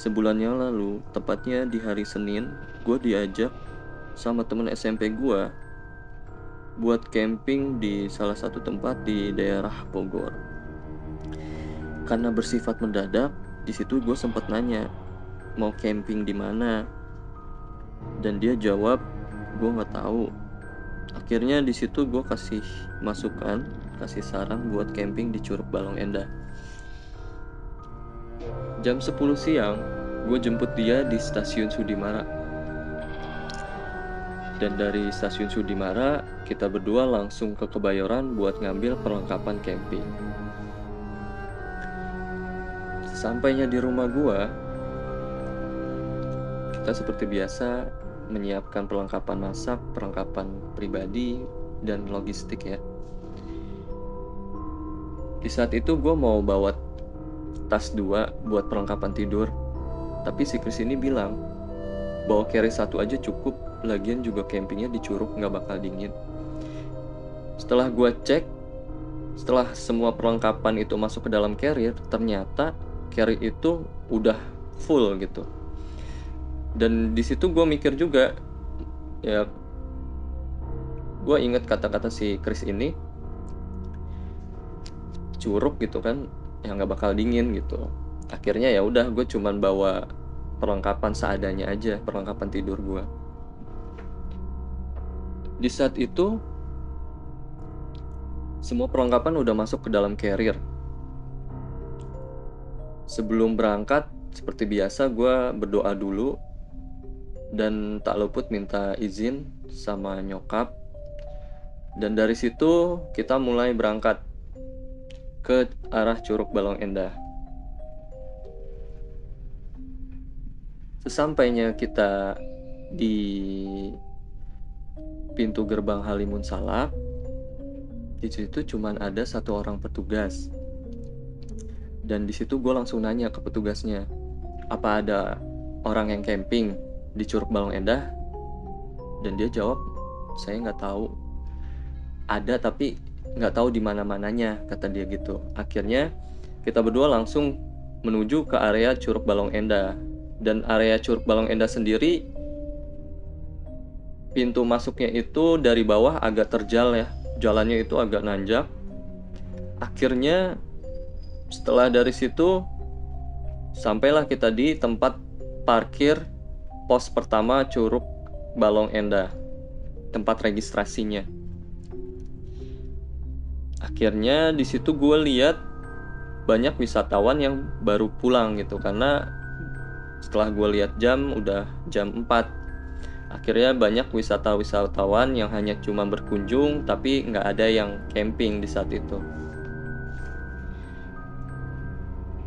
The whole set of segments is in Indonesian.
Sebulan lalu, tepatnya di hari Senin, gue diajak sama temen SMP gue buat camping di salah satu tempat di daerah Bogor. Karena bersifat mendadak, di situ gue sempat nanya mau camping di mana, dan dia jawab gue nggak tahu. Akhirnya di situ gue kasih masukan, kasih saran buat camping di Curug Balong Endah. Jam 10 siang, gue jemput dia di stasiun Sudimara. Dan dari stasiun Sudimara, kita berdua langsung ke Kebayoran buat ngambil perlengkapan camping. Sampainya di rumah gue, kita seperti biasa menyiapkan perlengkapan masak, perlengkapan pribadi, dan logistik ya. Di saat itu gue mau bawa tas dua buat perlengkapan tidur. Tapi si Chris ini bilang, bawa carry satu aja cukup, lagian juga campingnya di Curug nggak bakal dingin. Setelah gue cek, setelah semua perlengkapan itu masuk ke dalam carrier, ternyata carry itu udah full gitu. Dan di situ gue mikir juga, ya gue inget kata-kata si Chris ini, curug gitu kan yang nggak bakal dingin gitu. Akhirnya ya udah gue cuman bawa perlengkapan seadanya aja perlengkapan tidur gue di saat itu semua perlengkapan udah masuk ke dalam carrier. Sebelum berangkat seperti biasa gue berdoa dulu dan tak luput minta izin sama nyokap. Dan dari situ kita mulai berangkat ke arah Curug Balong Endah. Sesampainya kita di pintu gerbang Halimun Salak, di situ cuma ada satu orang petugas. Dan di situ gue langsung nanya ke petugasnya, apa ada orang yang camping di Curug Balong Endah? Dan dia jawab, saya nggak tahu. Ada tapi nggak tahu di mana mananya kata dia gitu. Akhirnya kita berdua langsung menuju ke area Curug Balong Enda. Dan area Curug Balong Enda sendiri pintu masuknya itu dari bawah agak terjal ya. Jalannya itu agak nanjak. Akhirnya setelah dari situ sampailah kita di tempat parkir pos pertama Curug Balong Enda. Tempat registrasinya akhirnya di situ gue lihat banyak wisatawan yang baru pulang gitu karena setelah gue lihat jam udah jam 4 akhirnya banyak wisata-wisatawan yang hanya cuma berkunjung tapi nggak ada yang camping di saat itu.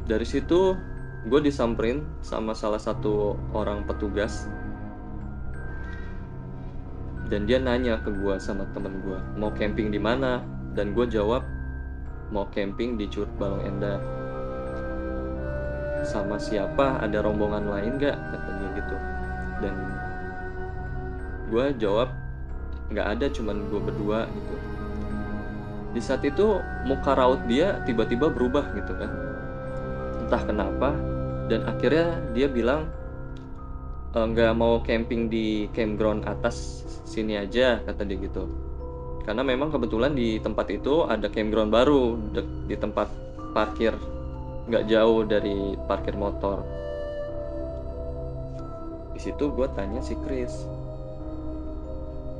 Dari situ gue disamperin sama salah satu orang petugas. Dan dia nanya ke gue sama temen gue mau camping di mana dan gue jawab mau camping di Curug Balong Endah sama siapa? Ada rombongan lain gak kata dia gitu. Dan gue jawab nggak ada cuman gue berdua gitu. Di saat itu muka raut dia tiba-tiba berubah gitu kan. Entah kenapa. Dan akhirnya dia bilang e, nggak mau camping di campground atas sini aja kata dia gitu karena memang kebetulan di tempat itu ada campground baru di tempat parkir nggak jauh dari parkir motor. Di situ gue tanya si Chris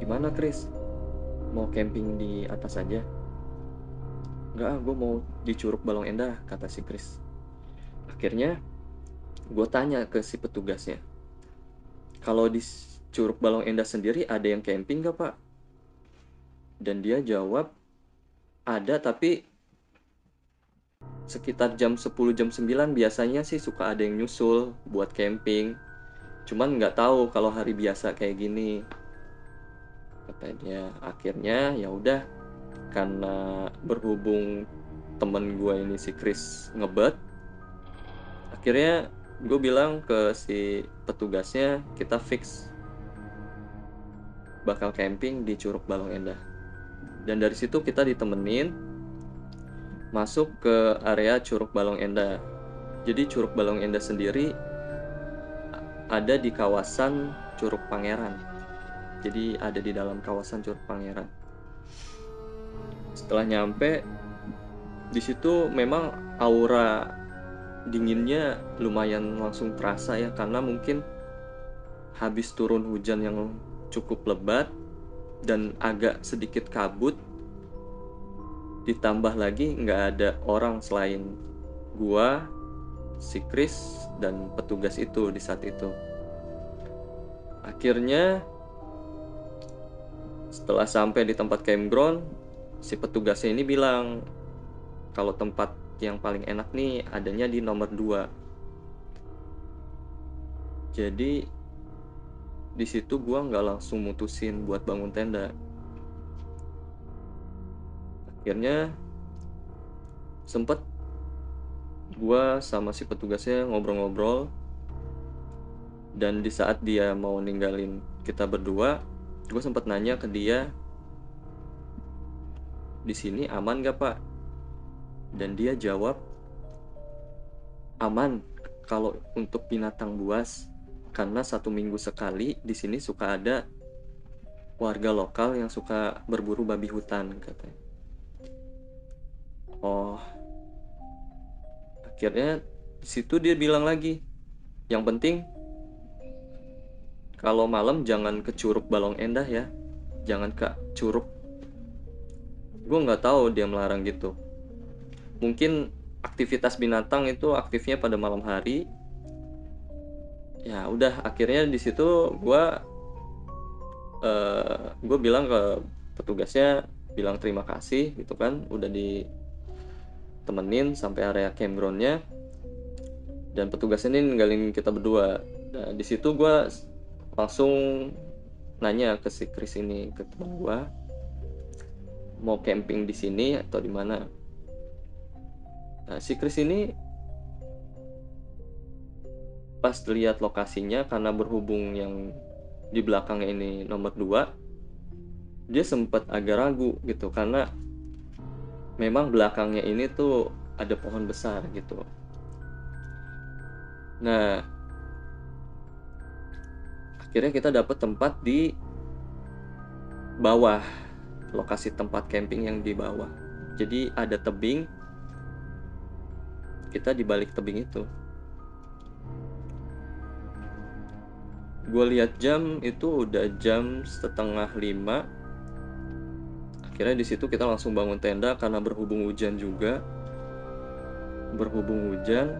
gimana Chris? Mau camping di atas aja? Nggak ah gue mau di Curug Balong Endah kata si Chris. Akhirnya gue tanya ke si petugasnya kalau di Curug Balong Endah sendiri ada yang camping gak pak dan dia jawab ada tapi sekitar jam 10 jam 9 biasanya sih suka ada yang nyusul buat camping. Cuman nggak tahu kalau hari biasa kayak gini. Katanya akhirnya ya udah karena berhubung temen gue ini si Chris ngebet akhirnya gue bilang ke si petugasnya kita fix bakal camping di Curug Balong Endah dan dari situ kita ditemenin masuk ke area Curug Balong Endah jadi Curug Balong Endah sendiri ada di kawasan Curug Pangeran. Jadi ada di dalam kawasan Curug Pangeran. Setelah nyampe di situ memang aura dinginnya lumayan langsung terasa ya karena mungkin habis turun hujan yang cukup lebat dan agak sedikit kabut ditambah lagi nggak ada orang selain gua si Chris dan petugas itu di saat itu. Akhirnya setelah sampai di tempat campground si petugasnya ini bilang kalau tempat yang paling enak nih adanya di nomor 2 jadi di situ gua nggak langsung mutusin buat bangun tenda. Akhirnya sempet gua sama si petugasnya ngobrol-ngobrol dan di saat dia mau ninggalin kita berdua gue sempat nanya ke dia di sini aman gak pak? Dan dia jawab aman. Kalau untuk binatang buas karena satu minggu sekali di sini suka ada warga lokal yang suka berburu babi hutan katanya. Oh. Akhirnya di situ dia bilang lagi yang penting kalau malam jangan ke curug balong endah ya. Jangan ke curug. Gue nggak tahu dia melarang gitu. Mungkin aktivitas binatang itu aktifnya pada malam hari ya udah akhirnya di situ gue uh, gue bilang ke petugasnya bilang terima kasih gitu kan udah di temenin sampai area campgroundnya. Dan petugasnya ini ninggalin kita berdua. Nah di situ gue langsung nanya ke si Chris ini ke teman gue mau camping di sini atau di mana? Nah si Chris ini pas lihat lokasinya karena berhubung yang di belakangnya ini nomor 2 dia sempat agak ragu gitu karena memang belakangnya ini tuh ada pohon besar gitu. Nah, akhirnya kita dapat tempat di bawah lokasi tempat camping yang di bawah. Jadi ada tebing, kita di balik tebing itu. Gue lihat jam itu udah jam setengah lima. Akhirnya di situ kita langsung bangun tenda karena berhubung hujan juga. Berhubung hujan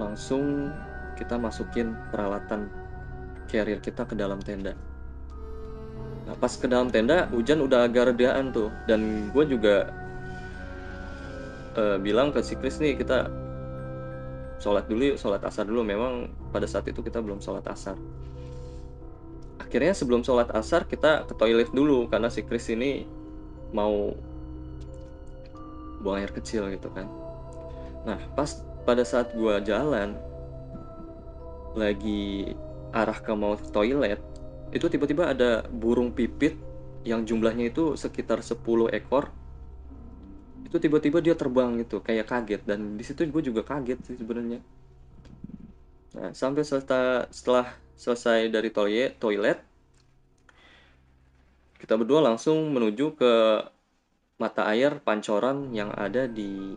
langsung kita masukin peralatan carrier kita ke dalam tenda. Nah pas ke dalam tenda hujan udah agak redaan tuh. Dan gue juga uh, bilang ke si Chris nih kita sholat dulu yuk sholat asar dulu. Memang pada saat itu kita belum sholat asar. Akhirnya sebelum sholat asar kita ke toilet dulu karena si Chris ini mau buang air kecil gitu kan. Nah pas pada saat gua jalan lagi arah ke mau toilet itu tiba-tiba ada burung pipit yang jumlahnya itu sekitar 10 ekor itu tiba-tiba dia terbang gitu kayak kaget. Dan di situ gue juga kaget sih sebenarnya. Nah sampai setelah setelah selesai dari toilet toilet kita berdua langsung menuju ke mata air pancoran yang ada di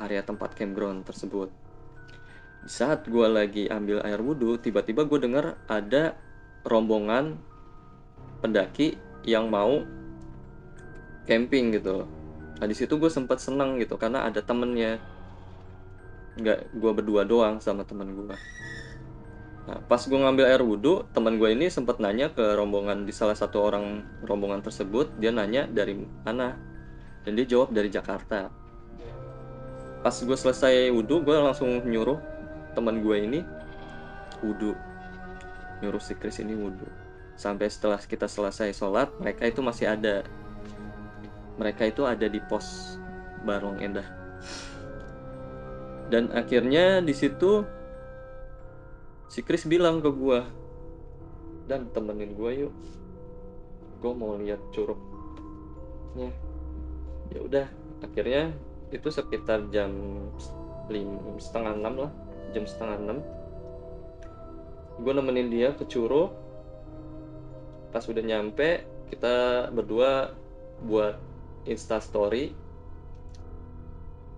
area tempat campground tersebut. Di saat gue lagi ambil air wudhu tiba-tiba gue dengar ada rombongan pendaki yang mau camping gitu nah di situ gue sempat seneng gitu karena ada temennya nggak gue berdua doang sama temen gue Nah, pas gue ngambil air wudhu, teman gue ini sempat nanya ke rombongan di salah satu orang rombongan tersebut. Dia nanya dari mana, dan dia jawab dari Jakarta. Pas gue selesai wudhu, gue langsung nyuruh teman gue ini wudhu, nyuruh si Chris ini wudhu. Sampai setelah kita selesai sholat, mereka itu masih ada. Mereka itu ada di pos Barong Endah. Dan akhirnya di situ si Chris bilang ke gue dan temenin gue yuk. Gue mau lihat curugnya. Ya udah akhirnya itu sekitar jam lim setengah enam lah jam setengah enam. Gue nemenin dia ke Curo pas udah nyampe kita berdua buat insta story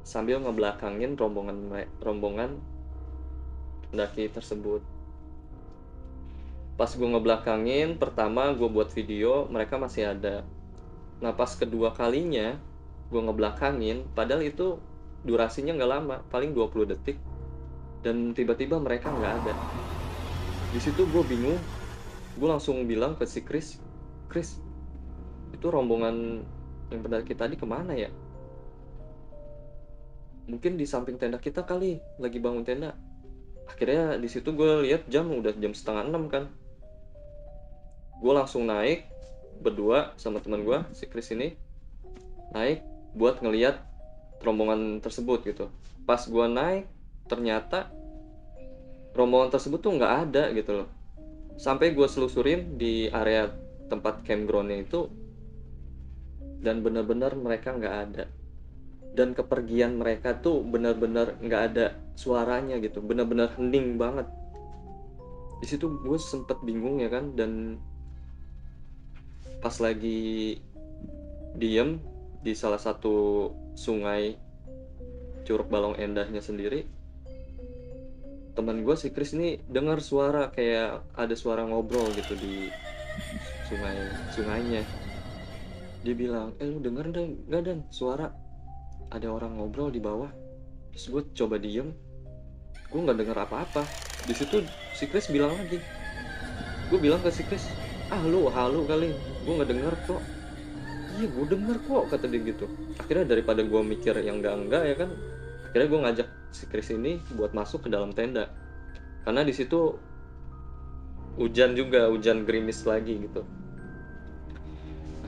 sambil ngebelakangin rombongan rombongan pendaki tersebut. Pas gue ngebelakangin pertama gue buat video mereka masih ada. Nah pas kedua kalinya gue ngebelakangin padahal itu durasinya nggak lama paling 20 detik dan tiba-tiba mereka nggak ada. Di situ gue bingung. Gue langsung bilang ke si Chris Chris itu rombongan yang pendaki tadi ke mana ya? Mungkin di samping tenda kita kali lagi bangun tenda. Akhirnya di situ gue lihat jam udah jam setengah enam kan. Gue langsung naik berdua sama teman gue si Chris ini naik buat ngeliat rombongan tersebut gitu. Pas gue naik ternyata rombongan tersebut tuh nggak ada gitu loh. Sampai gue selusurin di area tempat campgroundnya itu dan benar-benar mereka nggak ada. Dan kepergian mereka tuh benar-benar nggak ada suaranya gitu. Benar-benar hening banget. Di situ gue sempet bingung ya kan dan pas lagi diem di salah satu sungai Curug Balong Endahnya sendiri teman gue si Chris ini dengar suara kayak ada suara ngobrol gitu di sungai sungainya dia bilang eh lu denger dan? Nggak dan suara. Ada orang ngobrol di bawah. Terus gue coba diem. Gue nggak dengar apa-apa. Di situ si Chris bilang lagi. Gue bilang ke si Chris ah lu halu kali. Gue nggak denger kok. Iya gue denger kok kata dia gitu. Akhirnya daripada gue mikir yang enggak enggak ya kan akhirnya gue ngajak si Chris ini buat masuk ke dalam tenda. Karena di situ hujan juga hujan gerimis lagi gitu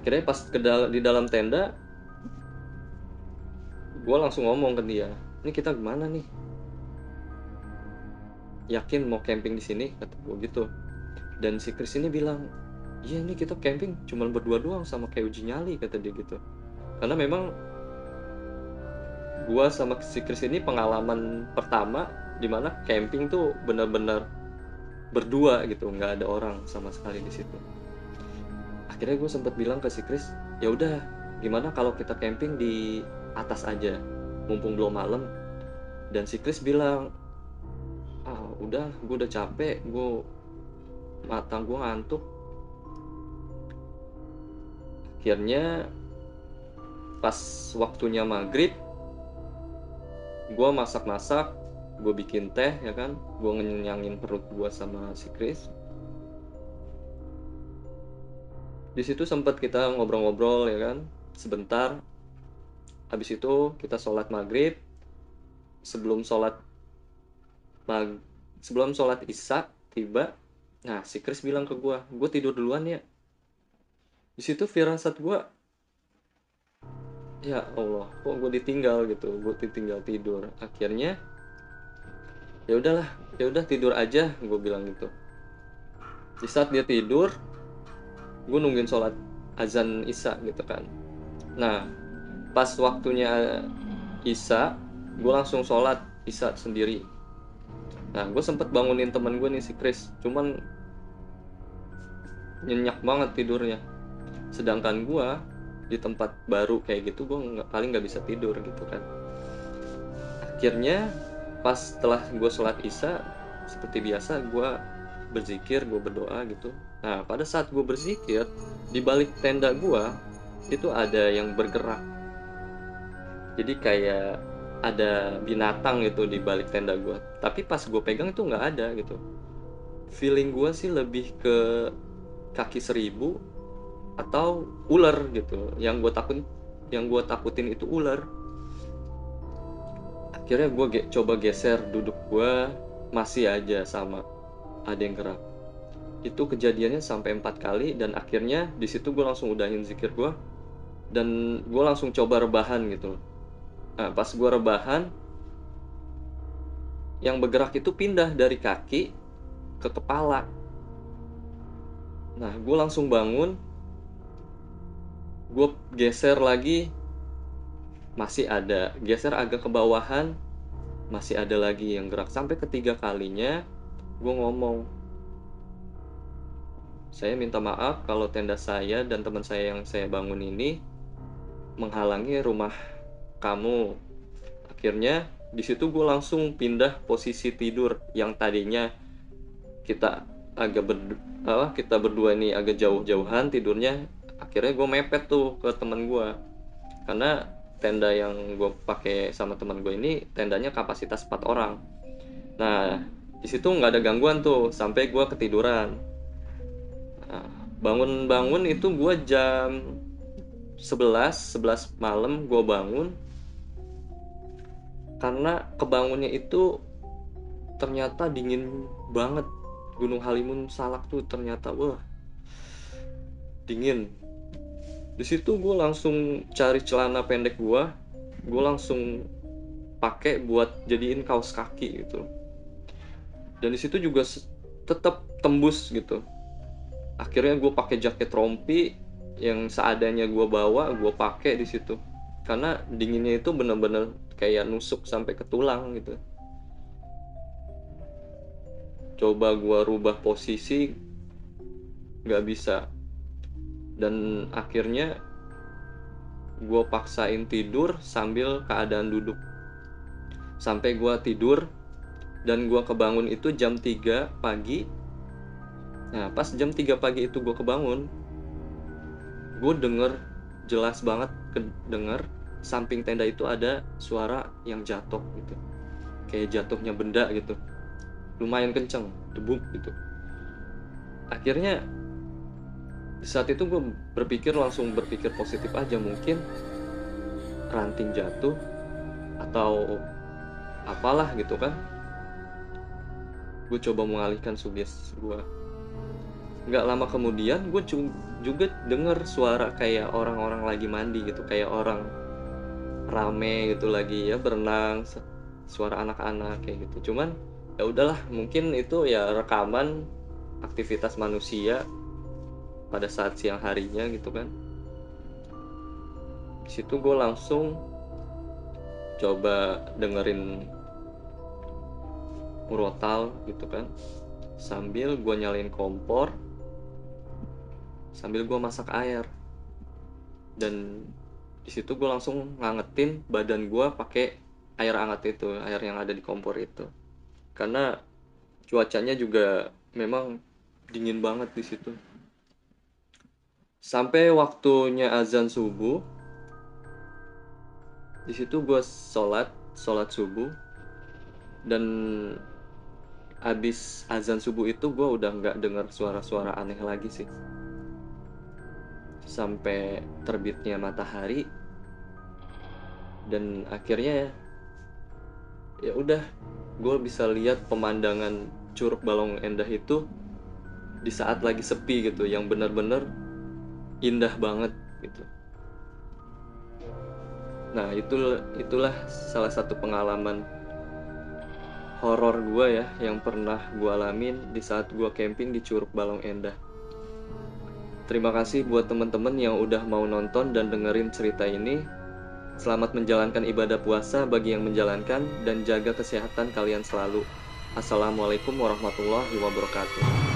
akhirnya pas ke dal di dalam tenda gue langsung ngomong ke dia ini kita gimana nih? Yakin mau camping di sini? kata gue gitu. Dan si Chris ini bilang iya ini kita camping cuma berdua doang sama kayak uji nyali kata dia gitu. Karena memang gua sama si Chris ini pengalaman pertama di mana camping tuh bener-bener berdua gitu nggak ada orang sama sekali di situ akhirnya gue sempat bilang ke si Chris ya udah gimana kalau kita camping di atas aja mumpung belum malam? Dan si Chris bilang ah udah gue udah capek gue mata gue ngantuk. Akhirnya pas waktunya maghrib gue masak-masak gue bikin teh ya kan? Gue ngenyangin perut gue sama si Chris di situ sempat kita ngobrol-ngobrol ya kan? Sebentar. Habis itu kita sholat maghrib. Sebelum sholat mag sebelum sholat isya tiba nah si Chris bilang ke gue gue tidur duluan ya. Di situ firasat gue ya Allah kok gue ditinggal gitu? Gue ditinggal tidur. Akhirnya ya udahlah ya udah tidur aja gue bilang gitu. Di saat dia tidur gue nungguin sholat azan isya gitu kan. Nah pas waktunya isya gue langsung sholat isya sendiri. Nah gue sempet bangunin teman gue nih si Chris. Cuman nyenyak banget tidurnya. Sedangkan gue di tempat baru kayak gitu gue nggak paling nggak bisa tidur gitu kan. Akhirnya pas setelah gue sholat isya seperti biasa gue berzikir gue berdoa gitu nah pada saat gue berzikir di balik tenda gue itu ada yang bergerak. Jadi kayak ada binatang gitu di balik tenda gue tapi pas gue pegang itu nggak ada gitu. Feeling gue sih lebih ke kaki seribu atau ular gitu. Yang gue takut yang gue takutin itu ular. Akhirnya gue coba geser duduk gue masih aja sama ada yang gerak itu kejadiannya sampai empat kali dan akhirnya di situ gue langsung udahin zikir gue dan gue langsung coba rebahan gitu nah pas gue rebahan yang bergerak itu pindah dari kaki ke kepala. Nah gue langsung bangun gue geser lagi masih ada geser agak ke bawahan masih ada lagi yang gerak. Sampai ketiga kalinya gue ngomong saya minta maaf kalau tenda saya dan teman saya yang saya bangun ini menghalangi rumah kamu. Akhirnya di situ gue langsung pindah posisi tidur yang tadinya kita agak ber apa kita berdua ini agak jauh-jauhan tidurnya akhirnya gue mepet tuh ke teman gue karena tenda yang gue pakai sama teman gue ini tendanya kapasitas 4 orang. Nah di situ nggak ada gangguan tuh sampai gue ketiduran bangun-bangun itu gue jam 11 11 malam gue bangun. Karena kebangunnya itu ternyata dingin banget. Gunung Halimun Salak tuh ternyata wah dingin. Di situ gue langsung cari celana pendek gue gue langsung pakai buat jadiin kaos kaki gitu. Dan di situ juga tetap tembus gitu akhirnya gue pakai jaket rompi yang seadanya gue bawa gue pakai di situ. Karena dinginnya itu bener-bener kayak nusuk sampai ke tulang gitu. Coba gue rubah posisi nggak bisa. Dan akhirnya gue paksain tidur sambil keadaan duduk. Sampai gue tidur dan gue kebangun itu jam 3 pagi nah pas jam 3 pagi itu gue kebangun gue denger jelas banget denger samping tenda itu ada suara yang jatuh gitu. Kayak jatuhnya benda gitu. Lumayan kenceng debuk gitu. Akhirnya di saat itu gue berpikir langsung berpikir positif aja mungkin ranting jatuh atau apalah gitu kan. Gue coba mengalihkan subjek gue nggak lama kemudian gue juga denger suara kayak orang-orang lagi mandi gitu kayak orang rame gitu lagi ya berenang suara anak-anak kayak gitu. Cuman ya udahlah mungkin itu ya rekaman aktivitas manusia pada saat siang harinya gitu kan. Situ gue langsung coba dengerin murotal gitu kan. Sambil gue nyalain kompor sambil gue masak air. Dan di situ gue langsung ngangetin badan gue pakai air hangat itu air yang ada di kompor itu. Karena cuacanya juga memang dingin banget di situ. Sampai waktunya azan subuh di situ gue sholat sholat subuh. Dan abis azan subuh itu gue udah nggak dengar suara-suara aneh lagi sih sampai terbitnya matahari. Dan akhirnya ya udah gue bisa lihat pemandangan curug balong endah itu di saat lagi sepi gitu yang benar-benar indah banget gitu. Nah itu itulah salah satu pengalaman horor gue ya yang pernah gue alamin di saat gue camping di Curug Balong Endah terima kasih buat temen-temen yang udah mau nonton dan dengerin cerita ini Selamat menjalankan ibadah puasa bagi yang menjalankan dan jaga kesehatan kalian selalu. Assalamualaikum warahmatullahi wabarakatuh.